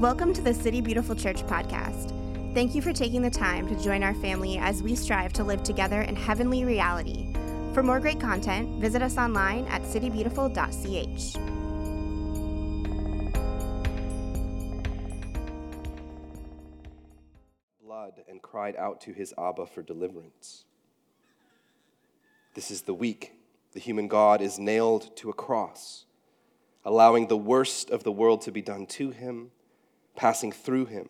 Welcome to the City Beautiful Church podcast. Thank you for taking the time to join our family as we strive to live together in heavenly reality. For more great content, visit us online at citybeautiful.ch. blood and cried out to his Abba for deliverance. This is the week the human God is nailed to a cross, allowing the worst of the world to be done to him, passing through him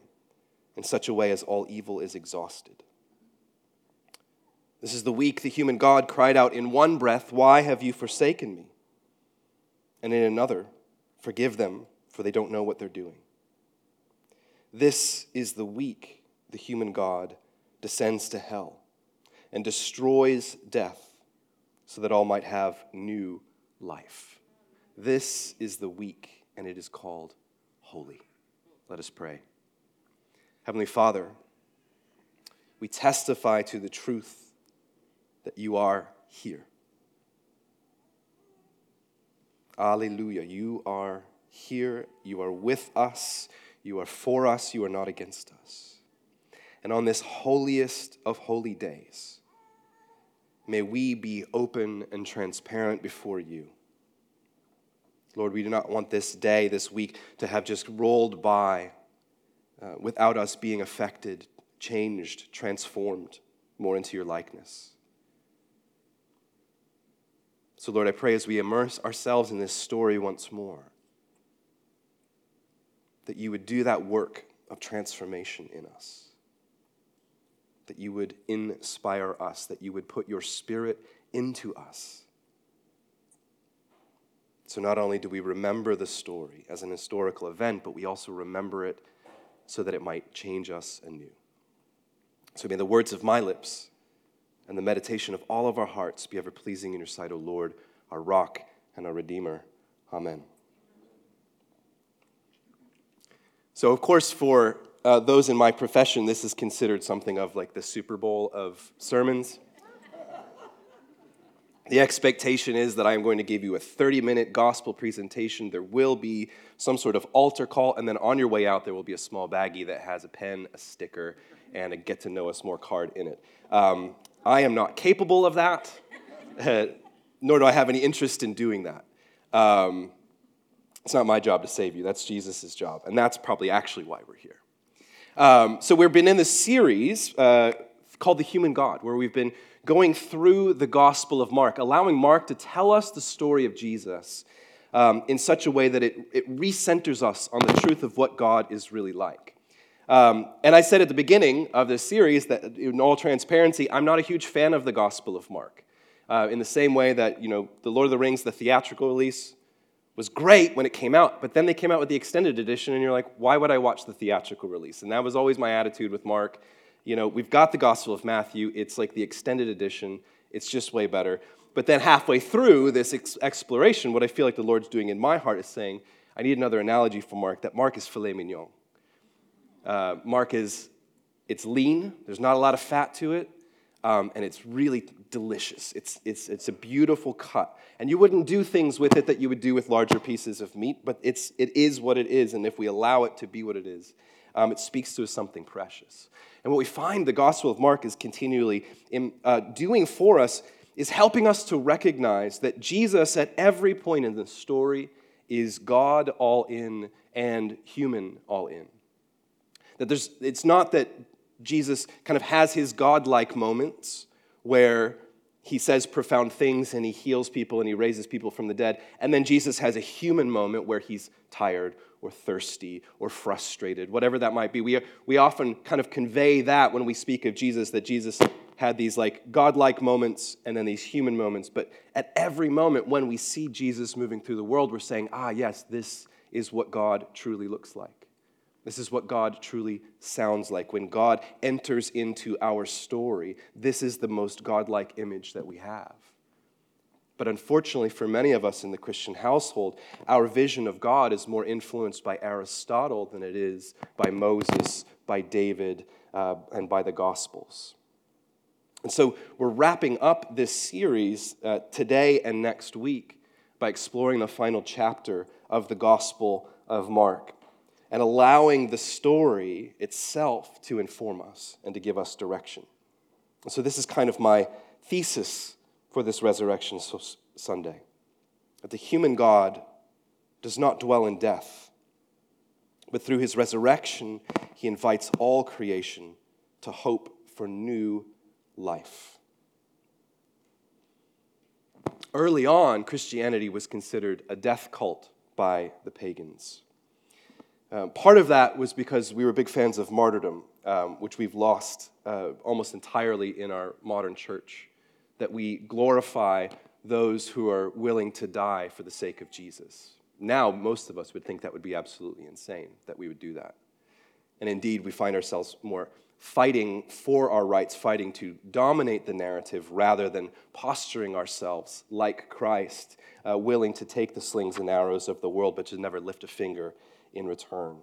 in such a way as all evil is exhausted. This is the week the human God cried out in one breath, Why have you forsaken me? And in another, Forgive them, for they don't know what they're doing. This is the week the human God descends to hell and destroys death so that all might have new life. This is the week, and it is called holy. Let us pray. Heavenly Father, we testify to the truth that you are here. Alleluia. You are here. You are with us. You are for us. You are not against us. And on this holiest of holy days, may we be open and transparent before you. Lord, we do not want this day, this week, to have just rolled by uh, without us being affected, changed, transformed more into your likeness. So, Lord, I pray as we immerse ourselves in this story once more, that you would do that work of transformation in us that you would inspire us, that you would put your spirit into us. So not only do we remember the story as an historical event, but we also remember it so that it might change us anew. So may the words of my lips and the meditation of all of our hearts be ever pleasing in your sight, O Lord, our rock and our redeemer. Amen. So, of course, for uh, those in my profession, this is considered something of like the Super Bowl of sermons. The expectation is that I am going to give you a 30 minute gospel presentation. There will be some sort of altar call, and then on your way out, there will be a small baggie that has a pen, a sticker, and a get to know us more card in it. Um, I am not capable of that, nor do I have any interest in doing that. Um, it's not my job to save you, that's Jesus' job, and that's probably actually why we're here. Um, so we've been in this series uh, called The Human God, where we've been going through the Gospel of Mark, allowing Mark to tell us the story of Jesus um, in such a way that it, it recenters us on the truth of what God is really like. Um, and I said at the beginning of this series that, in all transparency, I'm not a huge fan of the Gospel of Mark. Uh, in the same way that, you know, The Lord of the Rings, the theatrical release, was great when it came out, but then they came out with the extended edition, and you're like, why would I watch the theatrical release? And that was always my attitude with Mark. You know, we've got the Gospel of Matthew, it's like the extended edition, it's just way better. But then halfway through this ex- exploration, what I feel like the Lord's doing in my heart is saying, I need another analogy for Mark, that Mark is filet mignon. Uh, Mark is, it's lean, there's not a lot of fat to it, um, and it's really delicious. It's, it's, it's a beautiful cut. And you wouldn't do things with it that you would do with larger pieces of meat, but it's, it is what it is. And if we allow it to be what it is, um, it speaks to something precious. And what we find the Gospel of Mark is continually in, uh, doing for us is helping us to recognize that Jesus, at every point in the story, is God all in and human all in. That there's, it's not that Jesus kind of has his godlike moments where he says profound things and he heals people and he raises people from the dead. And then Jesus has a human moment where he's tired or thirsty or frustrated, whatever that might be. We, we often kind of convey that when we speak of Jesus, that Jesus had these like godlike moments and then these human moments. But at every moment when we see Jesus moving through the world, we're saying, ah, yes, this is what God truly looks like. This is what God truly sounds like. When God enters into our story, this is the most godlike image that we have. But unfortunately, for many of us in the Christian household, our vision of God is more influenced by Aristotle than it is by Moses, by David, uh, and by the Gospels. And so we're wrapping up this series uh, today and next week by exploring the final chapter of the Gospel of Mark. And allowing the story itself to inform us and to give us direction. So, this is kind of my thesis for this Resurrection Sunday that the human God does not dwell in death, but through his resurrection, he invites all creation to hope for new life. Early on, Christianity was considered a death cult by the pagans. Um, part of that was because we were big fans of martyrdom, um, which we've lost uh, almost entirely in our modern church. That we glorify those who are willing to die for the sake of Jesus. Now, most of us would think that would be absolutely insane that we would do that. And indeed, we find ourselves more fighting for our rights, fighting to dominate the narrative rather than posturing ourselves like Christ, uh, willing to take the slings and arrows of the world, but to never lift a finger in return.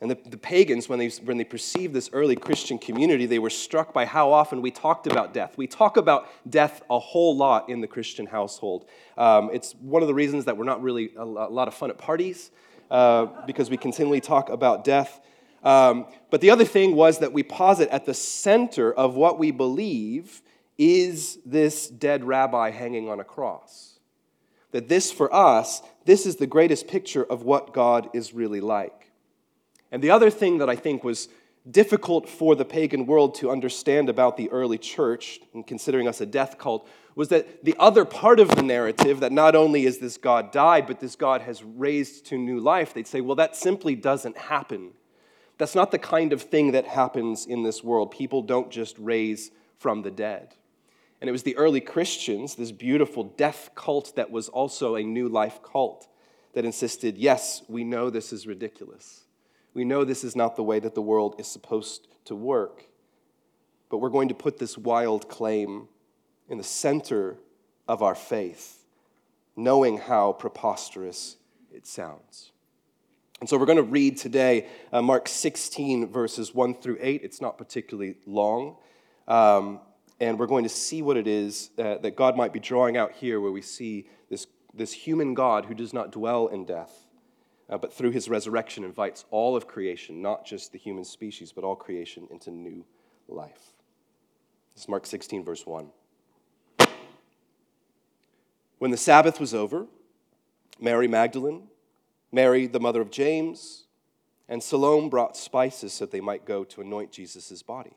And the, the pagans, when they, when they perceived this early Christian community, they were struck by how often we talked about death. We talk about death a whole lot in the Christian household. Um, it's one of the reasons that we're not really a, lot of fun at parties, uh, because we continually talk about death. Um, but the other thing was that we posit at the center of what we believe is this dead rabbi hanging on a cross. That this, for us, this is the greatest picture of what God is really like. And the other thing that I think was difficult for the pagan world to understand about the early church, and considering us a death cult, was that the other part of the narrative, that not only is this God died, but this God has raised to new life, they'd say, well, that simply doesn't happen. That's not the kind of thing that happens in this world. People don't just raise from the dead. And it was the early Christians, this beautiful death cult that was also a new life cult, that insisted, yes, we know this is ridiculous. We know this is not the way that the world is supposed to work. But we're going to put this wild claim in the center of our faith, knowing how preposterous it sounds. And so we're going to read today uh, Mark 16, verses 1 through 8. It's not particularly long. Um, and we're going to see what it is uh, that God might be drawing out here, where we see this, this human God who does not dwell in death uh, but through his resurrection invites all of creation, not just the human species, but all creation into new life. This is Mark 16, verse 1. When the Sabbath was over, Mary Magdalene, Mary, the mother of James, and Salome brought spices so they might go to anoint Jesus' body.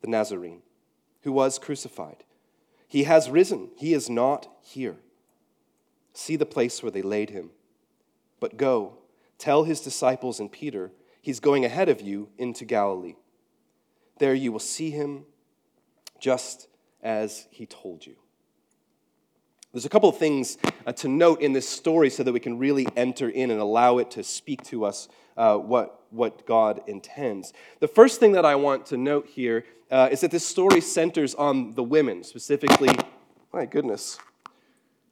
the Nazarene, who was crucified. He has risen, he is not here. See the place where they laid him. But go, tell his disciples and Peter, he's going ahead of you into Galilee. There you will see him just as he told you. There's a couple of things uh, to note in this story so that we can really enter in and allow it to speak to us uh, what, what God intends. The first thing that I want to note here uh, is that this story centers on the women, specifically, my goodness,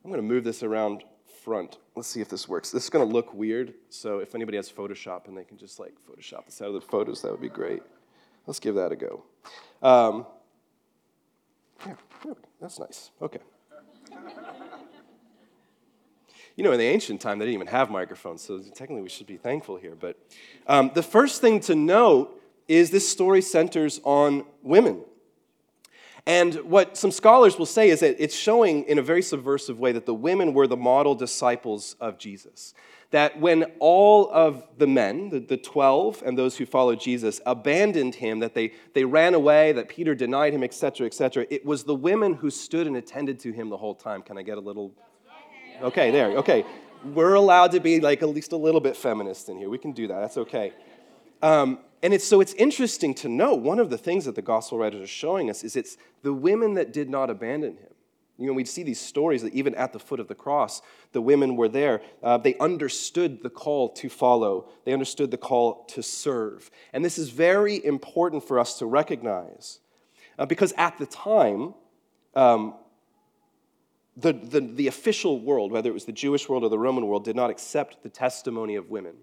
I'm going to move this around front. Let's see if this works. This is going to look weird, so if anybody has Photoshop and they can just like Photoshop this out of the photos, that would be great. Let's give that a go. Um, yeah, that's nice. Okay. you know, in the ancient time, they didn't even have microphones, so technically we should be thankful here. But um, the first thing to note is this story centers on women. And what some scholars will say is that it's showing in a very subversive way that the women were the model disciples of Jesus. That when all of the men, the, the 12 and those who followed Jesus, abandoned him, that they, they ran away, that Peter denied him, etc., etc., it was the women who stood and attended to him the whole time. Can I get a little? Okay, there. Okay. We're allowed to be like at least a little bit feminist in here. We can do that. That's okay. Um, and it's, so it's interesting to know one of the things that the gospel writers are showing us is it's the women that did not abandon him. You know, we'd see these stories that even at the foot of the cross, the women were there. Uh, they understood the call to follow, they understood the call to serve. And this is very important for us to recognize uh, because at the time, um, the, the, the official world, whether it was the Jewish world or the Roman world, did not accept the testimony of women.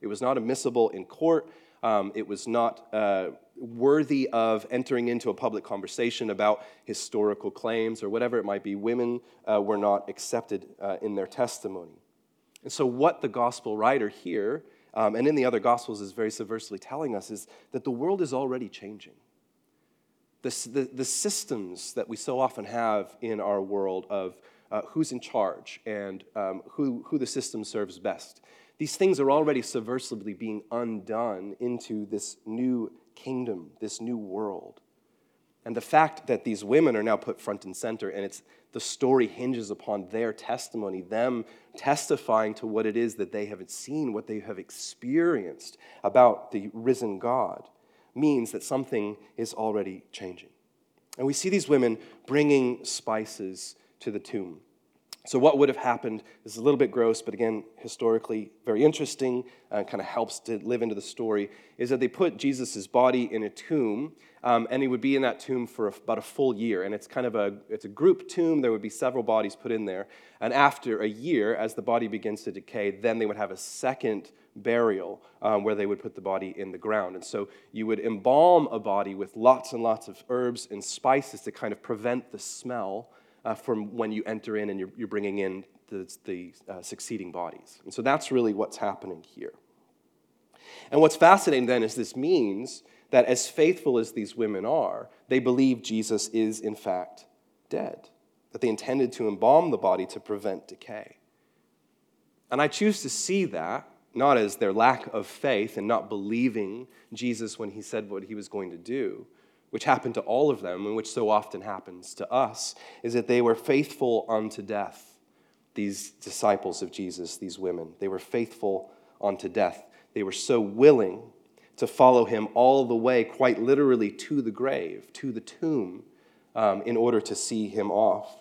It was not admissible in court. Um, it was not uh, worthy of entering into a public conversation about historical claims or whatever it might be. Women uh, were not accepted uh, in their testimony. And so, what the gospel writer here um, and in the other gospels is very subversively telling us is that the world is already changing. The, the, the systems that we so often have in our world of uh, who's in charge and um, who, who the system serves best these things are already subversively being undone into this new kingdom, this new world. And the fact that these women are now put front and center, and it's the story hinges upon their testimony, them testifying to what it is that they have seen, what they have experienced about the risen God, means that something is already changing. And we see these women bringing spices to the tomb. So, what would have happened? Is a little bit gross, but again, historically very interesting, uh, kind of helps to live into the story. Is that they put Jesus' body in a tomb, um, and he would be in that tomb for a, about a full year. And it's kind of a it's a group tomb. There would be several bodies put in there, and after a year, as the body begins to decay, then they would have a second burial um, where they would put the body in the ground. And so you would embalm a body with lots and lots of herbs and spices to kind of prevent the smell uh, from when you enter in and you're, you're bringing in the, the uh, succeeding bodies. And so that's really what's happening here. And what's fascinating then is this means that as faithful as these women are, they believe Jesus is in fact dead, that they intended to embalm the body to prevent decay. And I choose to see that not as their lack of faith and not believing Jesus when he said what he was going to do, which happened to all of them and which so often happens to us, is that they were faithful unto death. These disciples of Jesus, these women, they were faithful unto death. They were so willing to follow him all the way, quite literally, to the grave, to the tomb, um, in order to see him off.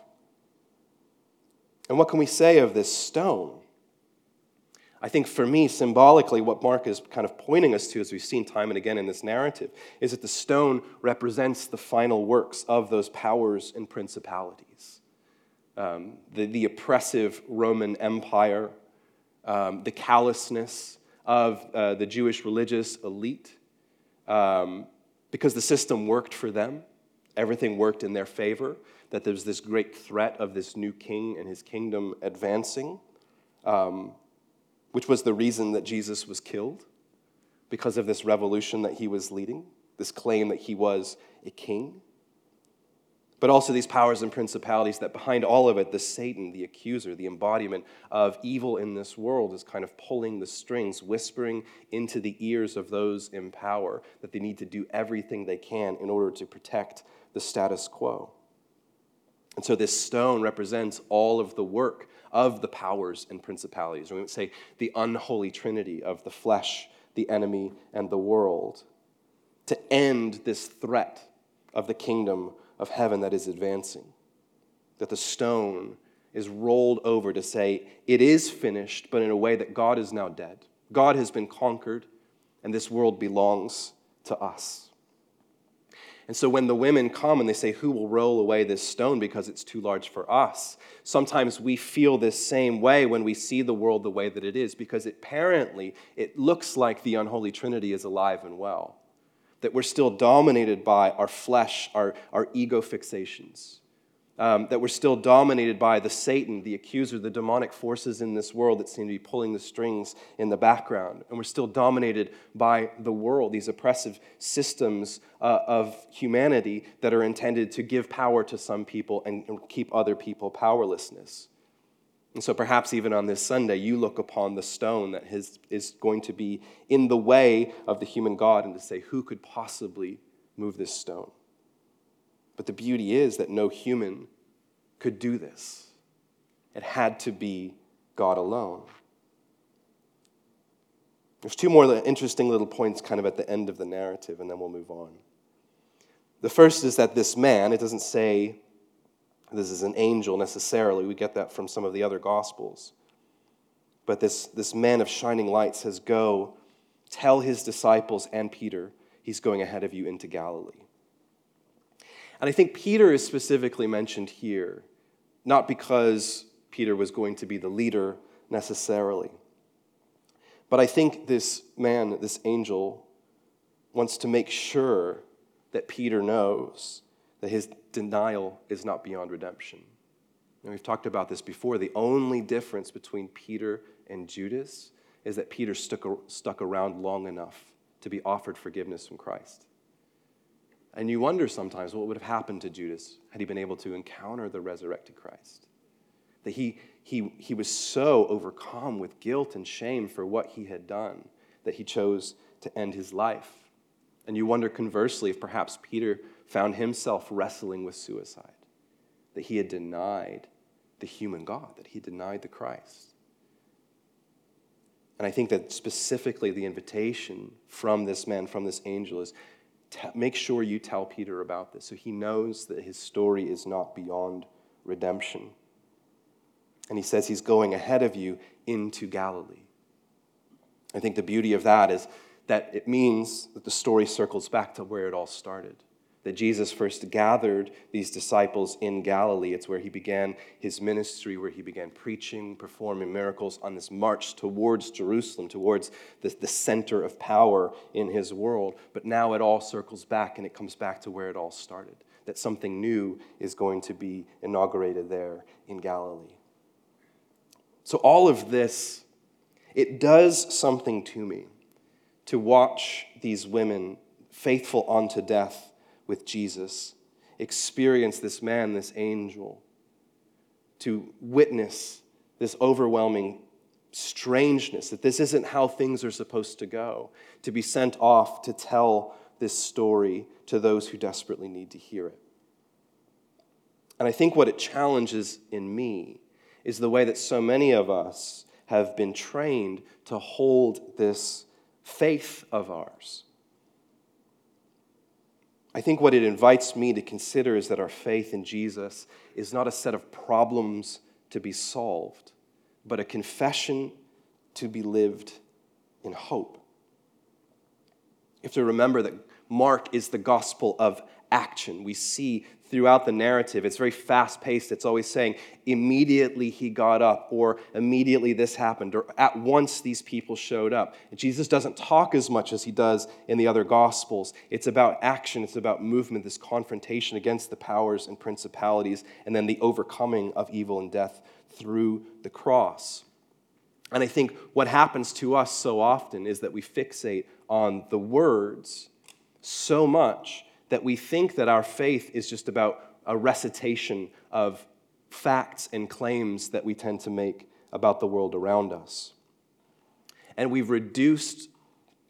And what can we say of this stone? I think for me, symbolically, what Mark is kind of pointing us to, as we've seen time and again in this narrative, is that the stone represents the final works of those powers and principalities. Um, the, the oppressive Roman Empire, um, the callousness of uh, the Jewish religious elite, um, because the system worked for them, everything worked in their favor, that there was this great threat of this new king and his kingdom advancing. Um, which was the reason that Jesus was killed because of this revolution that he was leading, this claim that he was a king. But also these powers and principalities that behind all of it, the Satan, the accuser, the embodiment of evil in this world, is kind of pulling the strings, whispering into the ears of those in power that they need to do everything they can in order to protect the status quo. And so this stone represents all of the work of the powers and principalities. we would say the unholy trinity of the flesh, the enemy, and the world, to end this threat of the kingdom of heaven that is advancing. That the stone is rolled over to say, it is finished, but in a way that God is now dead. God has been conquered, and this world belongs to us. And so when the women come and they say, Who will roll away this stone because it's too large for us? Sometimes we feel this same way when we see the world the way that it is because apparently it looks like the unholy trinity is alive and well. That we're still dominated by our flesh, our, our ego fixations um, that we're still dominated by the Satan, the accuser, the demonic forces in this world that seem to be pulling the strings in the background. And we're still dominated by the world, these oppressive systems uh, of humanity that are intended to give power to some people and, keep other people powerlessness. And so perhaps even on this Sunday, you look upon the stone that is, is going to be in the way of the human God and to say, who could possibly move this stone? But the beauty is that no human could do this. It had to be God alone. There's two more interesting little points kind of at the end of the narrative, and then we'll move on. The first is that this man, it doesn't say this is an angel necessarily. We get that from some of the other gospels. But this, this man of shining light says, Go, tell his disciples and Peter, he's going ahead of you into Galilee. And I think Peter is specifically mentioned here, not because Peter was going to be the leader necessarily. But I think this man, this angel, wants to make sure that Peter knows that his denial is not beyond redemption. And we've talked about this before. The only difference between Peter and Judas is that Peter stuck, stuck around long enough to be offered forgiveness from Christ. And you wonder sometimes what would have happened to Judas had he been able to encounter the resurrected Christ. That he, he, he was so overcome with guilt and shame for what he had done that he chose to end his life. And you wonder conversely if perhaps Peter found himself wrestling with suicide, that he had denied the human God, that he denied the Christ. And I think that specifically the invitation from this man, from this angel, is make sure you tell Peter about this so he knows that his story is not beyond redemption. And he says he's going ahead of you into Galilee. I think the beauty of that is that it means that the story circles back to where it all started that Jesus first gathered these disciples in Galilee. It's where he began his ministry, where he began preaching, performing miracles on this march towards Jerusalem, towards the, the center of power in his world. But now it all circles back and it comes back to where it all started that something new is going to be inaugurated there in Galilee. So, all of this, it does something to me to watch these women faithful unto death with Jesus, experience this man, this angel, to witness this overwhelming strangeness that this isn't how things are supposed to go, to be sent off to tell this story to those who desperately need to hear it. And I think what it challenges in me is the way that so many of us have been trained to hold this faith of ours I think what it invites me to consider is that our faith in Jesus is not a set of problems to be solved, but a confession to be lived in hope. You have to remember that Mark is the gospel of action. We see throughout the narrative. It's very fast paced. It's always saying, immediately he got up, or immediately this happened, or at once these people showed up. And Jesus doesn't talk as much as he does in the other gospels. It's about action, it's about movement, this confrontation against the powers and principalities, and then the overcoming of evil and death through the cross. And I think what happens to us so often is that we fixate on the words so much that we think that our faith is just about a recitation of facts and claims that we tend to make about the world around us. And we've reduced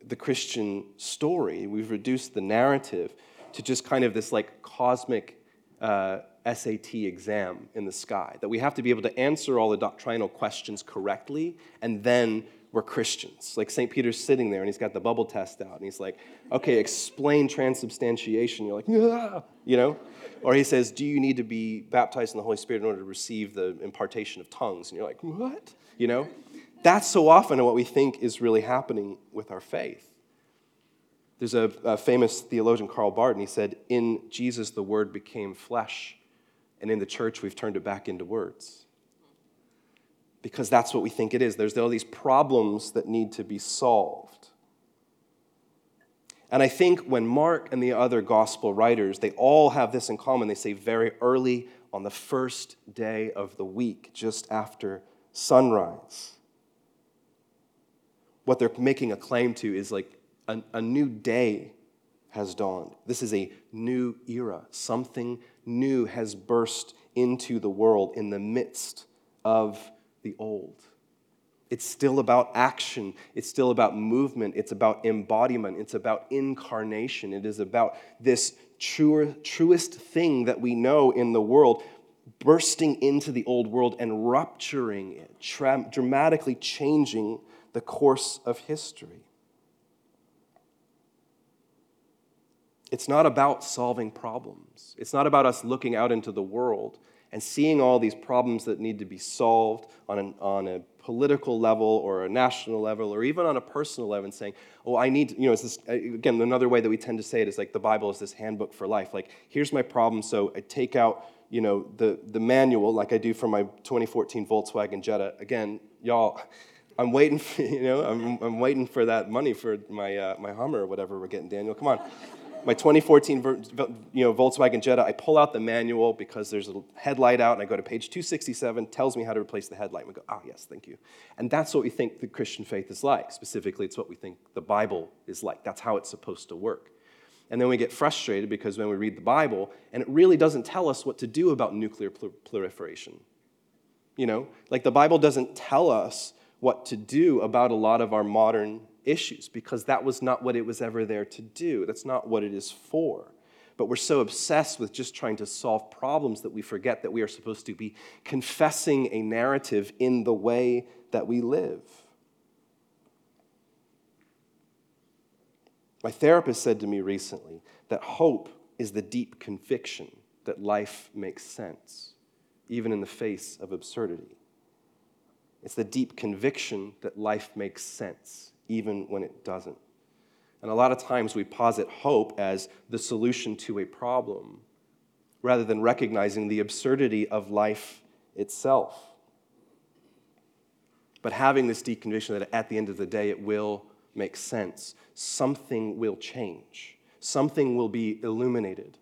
the Christian story, we've reduced the narrative to just kind of this like cosmic uh, SAT exam in the sky, that we have to be able to answer all the doctrinal questions correctly and then we're Christians. Like St. Peter's sitting there and he's got the bubble test out and he's like, okay, explain transubstantiation. You're like, ah, you know? Or he says, do you need to be baptized in the Holy Spirit in order to receive the impartation of tongues? And you're like, what? You know? That's so often what we think is really happening with our faith. There's a, a famous theologian, Karl Barth, and he said, In Jesus, the Word became flesh, and in the church, we've turned it back into words because that's what we think it is. There's all these problems that need to be solved. And I think when Mark and the other gospel writers, they all have this in common. They say very early on the first day of the week, just after sunrise. What they're making a claim to is like a, a new day has dawned. This is a new era. Something new has burst into the world in the midst of the old. It's still about action. It's still about movement. It's about embodiment. It's about incarnation. It is about this truer, truest thing that we know in the world bursting into the old world and rupturing it, tra- dramatically changing the course of history. It's not about solving problems. It's not about us looking out into the world and seeing all these problems that need to be solved on, an, on a political level or a national level or even on a personal level and saying, oh, I need, you know, it's this, again, another way that we tend to say it is like the Bible is this handbook for life. Like, here's my problem, so I take out, you know, the, the manual like I do for my 2014 Volkswagen Jetta. Again, y'all, I'm waiting for, you know, I'm, I'm waiting for that money for my, uh, my Hummer or whatever we're getting, Daniel. Come on my 2014 you know, Volkswagen Jetta, I pull out the manual because there's a headlight out, and I go to page 267, tells me how to replace the headlight. And we go, ah, yes, thank you. And that's what we think the Christian faith is like. Specifically, it's what we think the Bible is like. That's how it's supposed to work. And then we get frustrated because when we read the Bible, and it really doesn't tell us what to do about nuclear proliferation. You know, like the Bible doesn't tell us what to do about a lot of our modern issues because that was not what it was ever there to do. That's not what it is for. But we're so obsessed with just trying to solve problems that we forget that we are supposed to be confessing a narrative in the way that we live. My therapist said to me recently that hope is the deep conviction that life makes sense, even in the face of absurdity. It's the deep conviction that life makes sense, even when it doesn't. And a lot of times we posit hope as the solution to a problem rather than recognizing the absurdity of life itself. But having this deep conviction that at the end of the day it will make sense, something will change, something will be illuminated,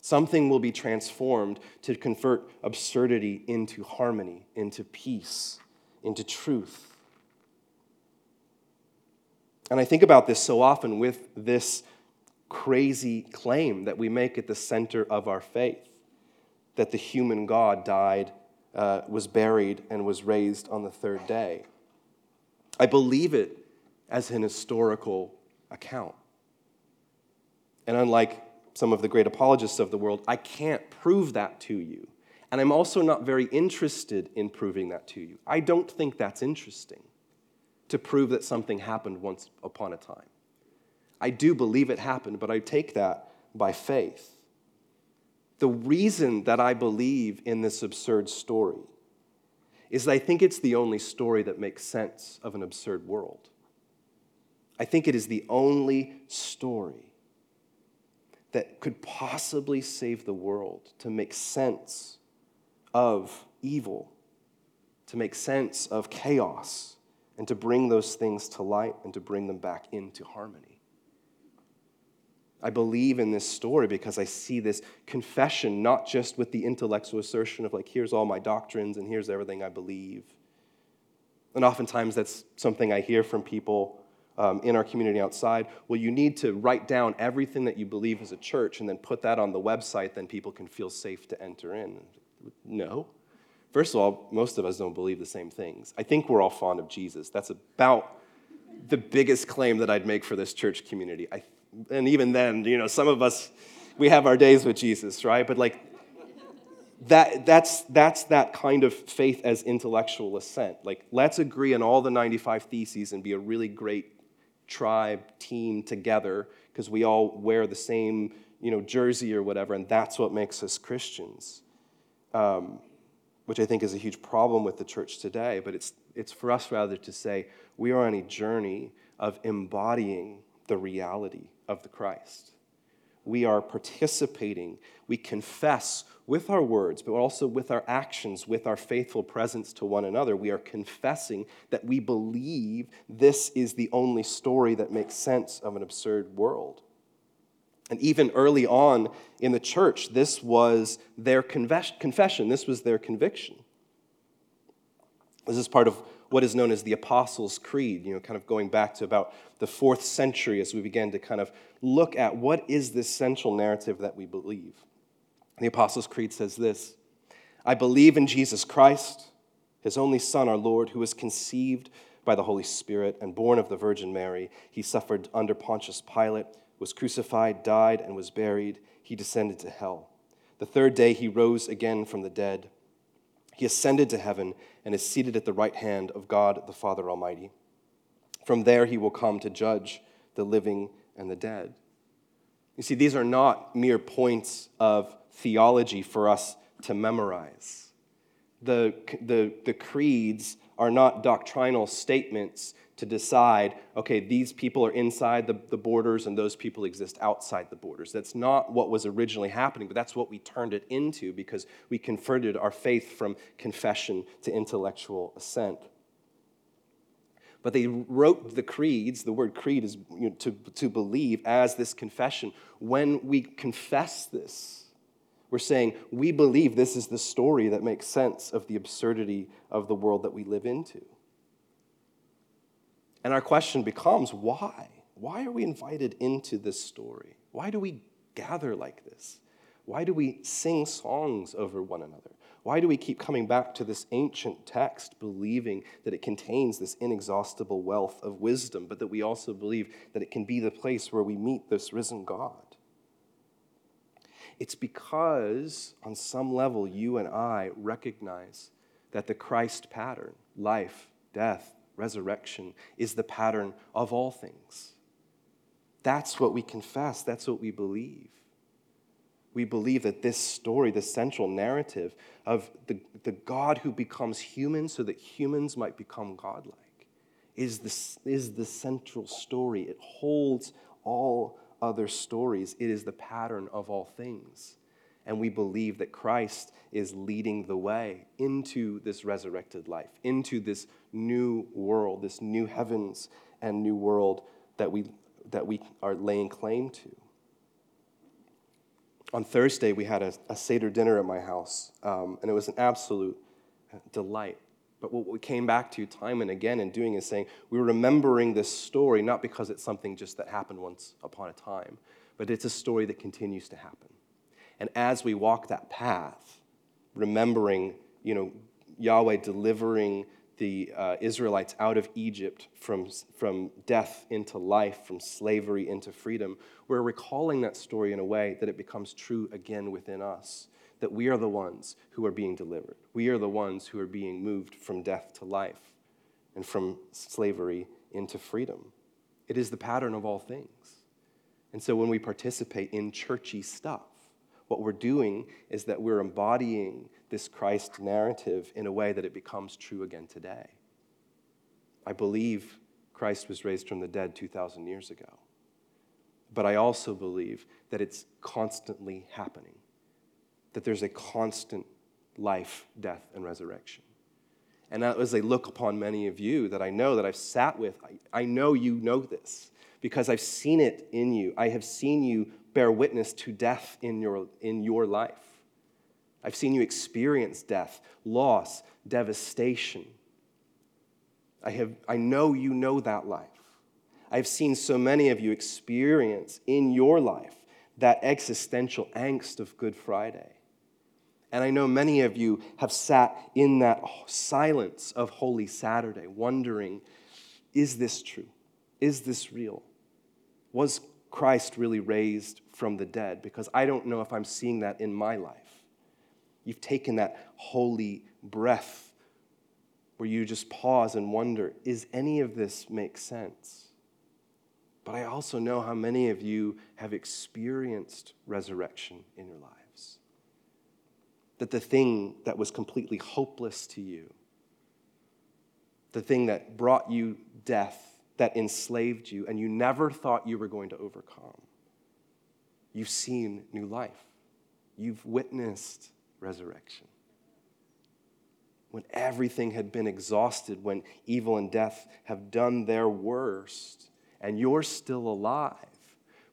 something will be transformed to convert absurdity into harmony, into peace, into truth. And I think about this so often with this crazy claim that we make at the center of our faith that the human God died, uh, was buried, and was raised on the third day. I believe it as an historical account. And unlike some of the great apologists of the world, I can't prove that to you. And I'm also not very interested in proving that to you. I don't think that's interesting to prove that something happened once upon a time. I do believe it happened, but I take that by faith. The reason that I believe in this absurd story is that I think it's the only story that makes sense of an absurd world. I think it is the only story that could possibly save the world, to make sense of evil, to make sense of chaos, and to bring those things to light and to bring them back into harmony. I believe in this story because I see this confession not just with the intellectual assertion of, like, here's all my doctrines and here's everything I believe. And oftentimes that's something I hear from people um, in our community outside. Well, you need to write down everything that you believe as a church and then put that on the website, then people can feel safe to enter in. No. First of all, most of us don't believe the same things. I think we're all fond of Jesus. That's about the biggest claim that I'd make for this church community. I, and even then, you know, some of us, we have our days with Jesus, right? But like, that, that's, that's that kind of faith as intellectual assent. Like, let's agree on all the 95 theses and be a really great tribe, team together, because we all wear the same, you know, jersey or whatever, and that's what makes us Christians. Um, which I think is a huge problem with the church today, but it's, it's for us rather to say we are on a journey of embodying the reality of the Christ. We are participating, we confess with our words, but also with our actions, with our faithful presence to one another. We are confessing that we believe this is the only story that makes sense of an absurd world. And even early on in the church, this was their confession, this was their conviction. This is part of what is known as the Apostles' Creed, you know, kind of going back to about the fourth century as we began to kind of look at what is this central narrative that we believe. The Apostles' Creed says this I believe in Jesus Christ, his only Son, our Lord, who was conceived by the Holy Spirit and born of the Virgin Mary. He suffered under Pontius Pilate was crucified, died, and was buried. He descended to hell. The third day he rose again from the dead. He ascended to heaven and is seated at the right hand of God the Father Almighty. From there he will come to judge the living and the dead. You see, these are not mere points of theology for us to memorize. The, the, the creeds are not doctrinal statements to decide, okay, these people are inside the, the borders and those people exist outside the borders. That's not what was originally happening, but that's what we turned it into because we converted our faith from confession to intellectual assent. But they wrote the creeds, the word creed is you know, to, to believe as this confession. When we confess this, we're saying we believe this is the story that makes sense of the absurdity of the world that we live into. And our question becomes why? Why are we invited into this story? Why do we gather like this? Why do we sing songs over one another? Why do we keep coming back to this ancient text, believing that it contains this inexhaustible wealth of wisdom, but that we also believe that it can be the place where we meet this risen God? It's because, on some level, you and I recognize that the Christ pattern, life, death, resurrection is the pattern of all things. That's what we confess, that's what we believe. We believe that this story, the central narrative of the, the God who becomes human so that humans might become godlike, is the, is the central story. It holds all other stories, it is the pattern of all things. And we believe that Christ is leading the way into this resurrected life, into this new world, this new heavens and new world that we, that we are laying claim to. On Thursday, we had a, a Seder dinner at my house, um, and it was an absolute delight. But what we came back to time and again in doing is saying we're remembering this story not because it's something just that happened once upon a time, but it's a story that continues to happen. And as we walk that path, remembering, you know, Yahweh delivering the uh, Israelites out of Egypt from, from death into life, from slavery into freedom, we're recalling that story in a way that it becomes true again within us. That we are the ones who are being delivered. We are the ones who are being moved from death to life and from slavery into freedom. It is the pattern of all things. And so when we participate in churchy stuff, what we're doing is that we're embodying this Christ narrative in a way that it becomes true again today. I believe Christ was raised from the dead 2,000 years ago. But I also believe that it's constantly happening, that there's a constant life, death, and resurrection. And as I look upon many of you that I know that I've sat with, I, I know you know this because I've seen it in you. I have seen you bear witness to death in your, in your life. I've seen you experience death, loss, devastation. I, have, I know you know that life. I've seen so many of you experience in your life that existential angst of Good Friday. And I know many of you have sat in that silence of Holy Saturday, wondering is this true? Is this real? Was Christ really raised from the dead because I don't know if I'm seeing that in my life. You've taken that holy breath where you just pause and wonder, is any of this make sense? But I also know how many of you have experienced resurrection in your lives. That the thing that was completely hopeless to you, the thing that brought you death, that enslaved you and you never thought you were going to overcome. You've seen new life, you've witnessed resurrection. When everything had been exhausted, when evil and death have done their worst, and you're still alive,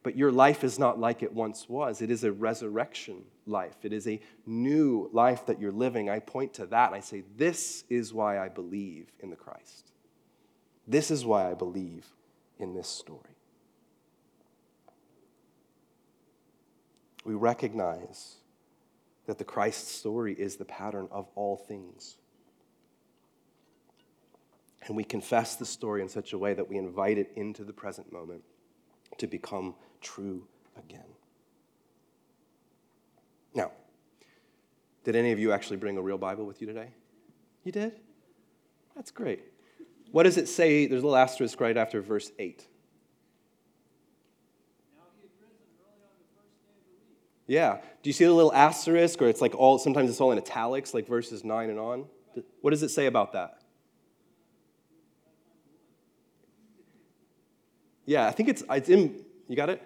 but your life is not like it once was. It is a resurrection life. It is a new life that you're living. I point to that I say, This is why I believe in the Christ. This is why I believe in this story. We recognize that the Christ story is the pattern of all things. And we confess the story in such a way that we invite it into the present moment to become true again. Now, did any of you actually bring a real Bible with you today? You did? That's great. What does it say? There's a little asterisk right after verse 8. Yeah. Do you see the little asterisk, or it's like all, sometimes it's all in italics, like verses 9 and on? What does it say about that? Yeah, I think it's, it's in, you got it?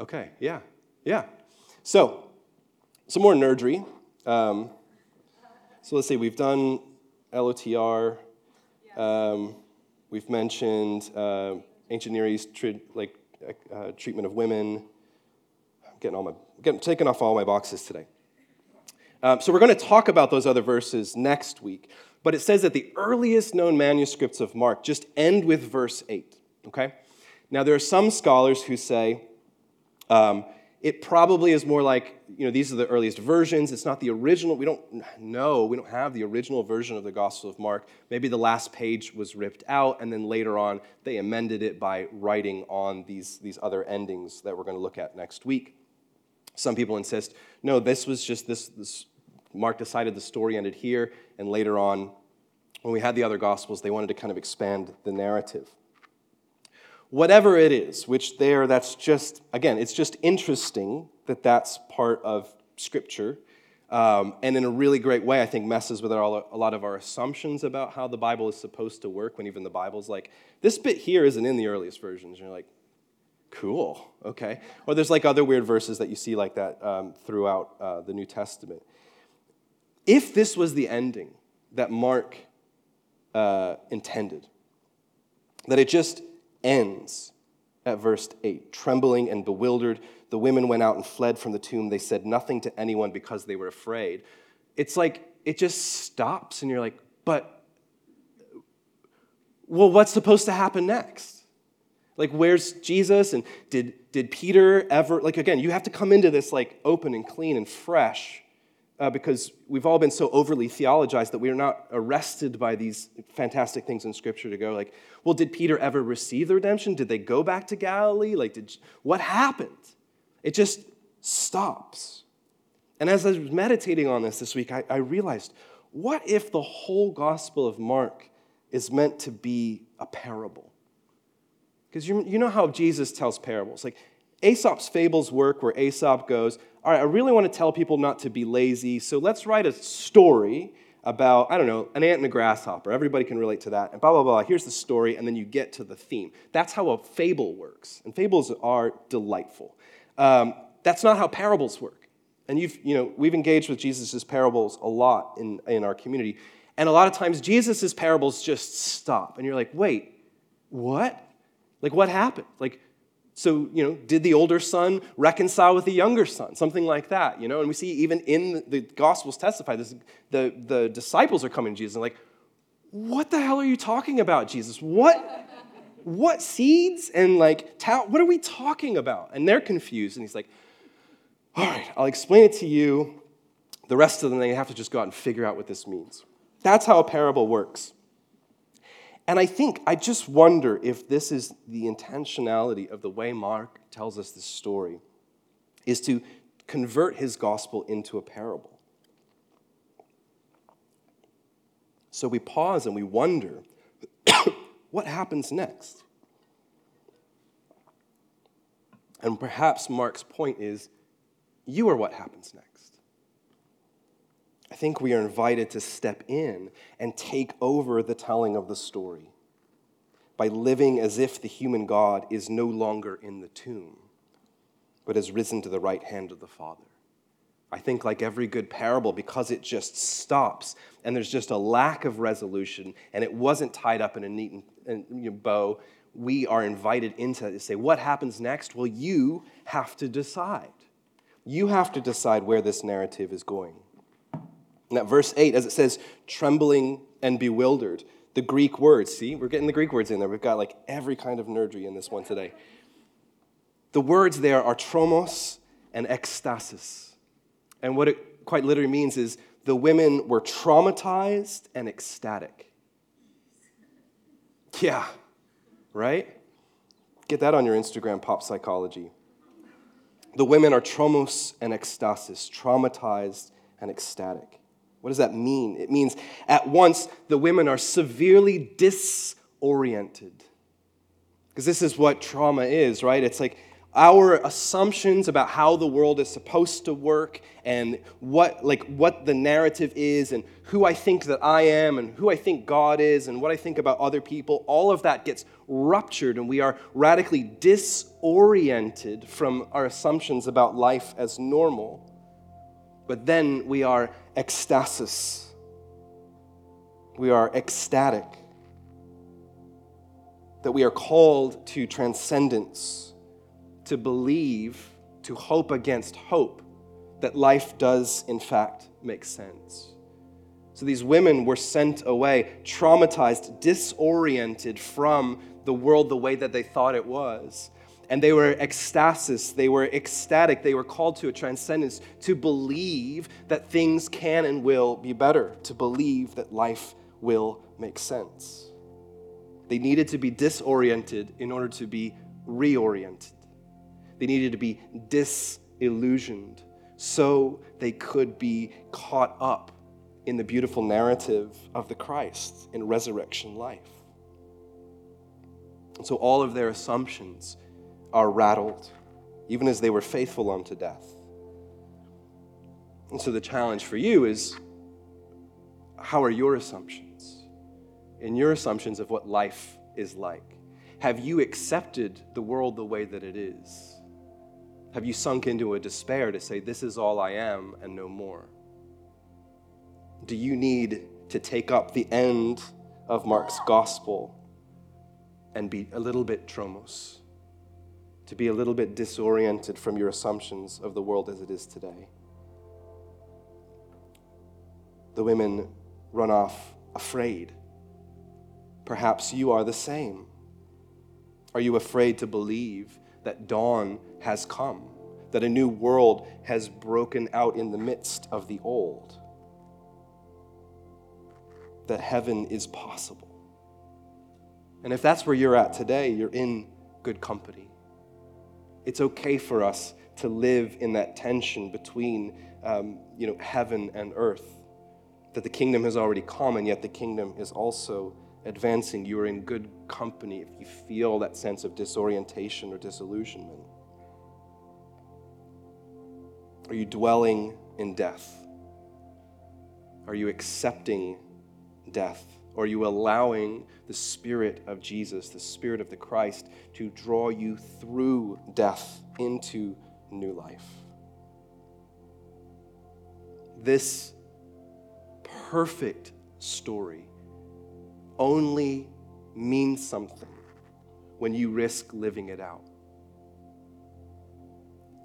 Okay, yeah, yeah. So, some more nerdry. Um, so let's see, we've done LOTR. Um, we've mentioned uh, ancient Near East like uh, treatment of women. I'm getting all my getting taking off all my boxes today. Um, so we're going to talk about those other verses next week. But it says that the earliest known manuscripts of Mark just end with verse eight. Okay. Now there are some scholars who say um, it probably is more like, you know, these are the earliest versions. It's not the original. We don't know. We don't have the original version of the Gospel of Mark. Maybe the last page was ripped out, and then later on they amended it by writing on these, these other endings that we're going to look at next week. Some people insist, no, this was just this, this Mark decided the story ended here, and later on, when we had the other Gospels, they wanted to kind of expand the narrative whatever it is, which there, that's just, again, it's just interesting that that's part of Scripture. Um, and in a really great way, I think messes with our, a lot of our assumptions about how the Bible is supposed to work when even the Bible's like, this bit here isn't in the earliest versions. And you're like, cool, okay. Or there's like other weird verses that you see like that um, throughout uh, the New Testament. If this was the ending that Mark uh, intended, that it just ends at verse 8. Trembling and bewildered, the women went out and fled from the tomb. They said nothing to anyone because they were afraid. It's like it just stops, and you're like, but, well, what's supposed to happen next? Like, where's Jesus? And did, did Peter ever, like, again, you have to come into this like open and clean and fresh uh, because we've all been so overly theologized that we are not arrested by these fantastic things in Scripture to go like, well, did Peter ever receive the redemption? Did they go back to Galilee? Like, did what happened? It just stops. And as I was meditating on this this week, I, I realized, what if the whole Gospel of Mark is meant to be a parable? Because you, you know how Jesus tells parables. Like Aesop's fables work where Aesop goes, all right, I really want to tell people not to be lazy, so let's write a story about, I don't know, an ant and a grasshopper. Everybody can relate to that. And blah, blah, blah. Here's the story, and then you get to the theme. That's how a fable works. And fables are delightful. Um, that's not how parables work. And you've, you know, we've engaged with Jesus' parables a lot in, in our community. And a lot of times, Jesus' parables just stop. And you're like, wait, what? Like, what happened? Like, so, you know, did the older son reconcile with the younger son? Something like that, you know? And we see even in the Gospels testify, this, the, the disciples are coming to Jesus and like, what the hell are you talking about, Jesus? What, what seeds and like, ta- what are we talking about? And they're confused. And he's like, all right, I'll explain it to you. The rest of them, they have to just go out and figure out what this means. That's how a parable works. And I think, I just wonder if this is the intentionality of the way Mark tells us this story, is to convert his gospel into a parable. So we pause and we wonder what happens next? And perhaps Mark's point is you are what happens next. I think we are invited to step in and take over the telling of the story by living as if the human God is no longer in the tomb, but has risen to the right hand of the Father. I think, like every good parable, because it just stops and there's just a lack of resolution and it wasn't tied up in a neat bow, we are invited into it to say, What happens next? Well, you have to decide. You have to decide where this narrative is going. That verse 8, as it says, trembling and bewildered, the Greek words, see, we're getting the Greek words in there. We've got like every kind of nerdery in this one today. The words there are tromos and ekstasis. And what it quite literally means is the women were traumatized and ecstatic. Yeah, right? Get that on your Instagram, pop psychology. The women are tromos and ekstasis, traumatized and ecstatic. What does that mean? It means at once the women are severely disoriented. Because this is what trauma is, right? It's like our assumptions about how the world is supposed to work and what like what the narrative is and who I think that I am and who I think God is and what I think about other people all of that gets ruptured and we are radically disoriented from our assumptions about life as normal but then we are ecstasis we are ecstatic that we are called to transcendence to believe, to hope against hope, that life does in fact make sense. So these women were sent away, traumatized, disoriented from the world the way that they thought it was. And they were ecstasis, they were ecstatic, they were called to a transcendence to believe that things can and will be better, to believe that life will make sense. They needed to be disoriented in order to be reoriented. They needed to be disillusioned so they could be caught up in the beautiful narrative of the Christ in resurrection life. And so all of their assumptions are rattled, even as they were faithful unto death. And so the challenge for you is how are your assumptions? In your assumptions of what life is like? Have you accepted the world the way that it is? Have you sunk into a despair to say, This is all I am and no more? Do you need to take up the end of Mark's gospel and be a little bit tromos? To be a little bit disoriented from your assumptions of the world as it is today? The women run off afraid. Perhaps you are the same. Are you afraid to believe that dawn has come, that a new world has broken out in the midst of the old, that heaven is possible. And if that's where you're at today, you're in good company. It's okay for us to live in that tension between um, you know, heaven and earth, that the kingdom has already come, and yet the kingdom is also advancing. You are in good company if you feel that sense of disorientation or disillusionment. Are you dwelling in death? Are you accepting death? Or are you allowing the Spirit of Jesus, the Spirit of the Christ, to draw you through death into new life? This perfect story only means something when you risk living it out.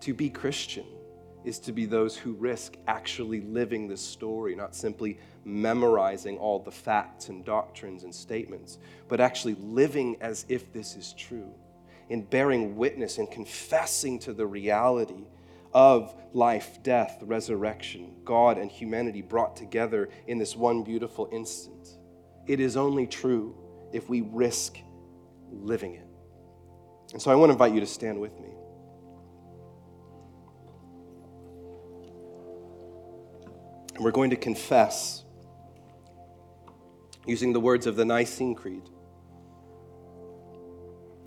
To be Christian is to be those who risk actually living this story, not simply memorizing all the facts and doctrines and statements, but actually living as if this is true, in bearing witness and confessing to the reality of life, death, resurrection, God and humanity brought together in this one beautiful instant. It is only true if we risk living it. And so I want to invite you to stand with me. And we're going to confess using the words of the Nicene Creed,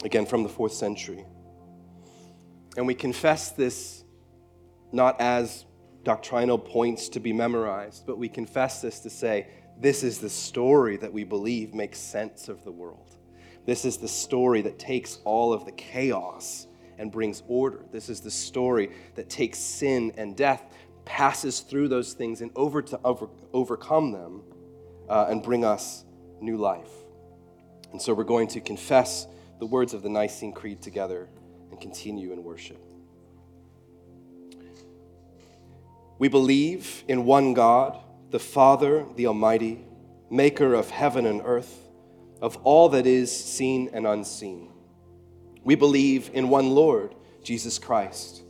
again from the fourth century. And we confess this not as doctrinal points to be memorized, but we confess this to say, this is the story that we believe makes sense of the world. This is the story that takes all of the chaos and brings order. This is the story that takes sin and death passes through those things and over to over, overcome them uh, and bring us new life. And so we're going to confess the words of the Nicene Creed together and continue in worship. We believe in one God, the Father, the Almighty, maker of heaven and earth, of all that is seen and unseen. We believe in one Lord, Jesus Christ,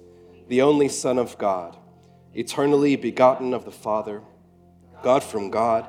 the only Son of God eternally begotten of the Father, God from God,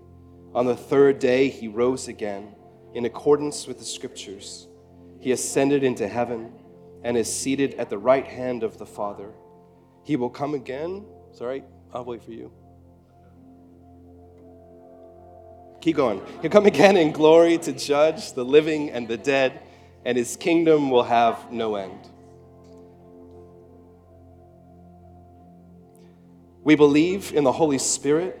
On the third day, he rose again in accordance with the Scriptures. He ascended into heaven and is seated at the right hand of the Father. He will come again. Sorry, I'll wait for you. Keep going. He'll come again in glory to judge the living and the dead, and his kingdom will have no end. We believe in the Holy Spirit,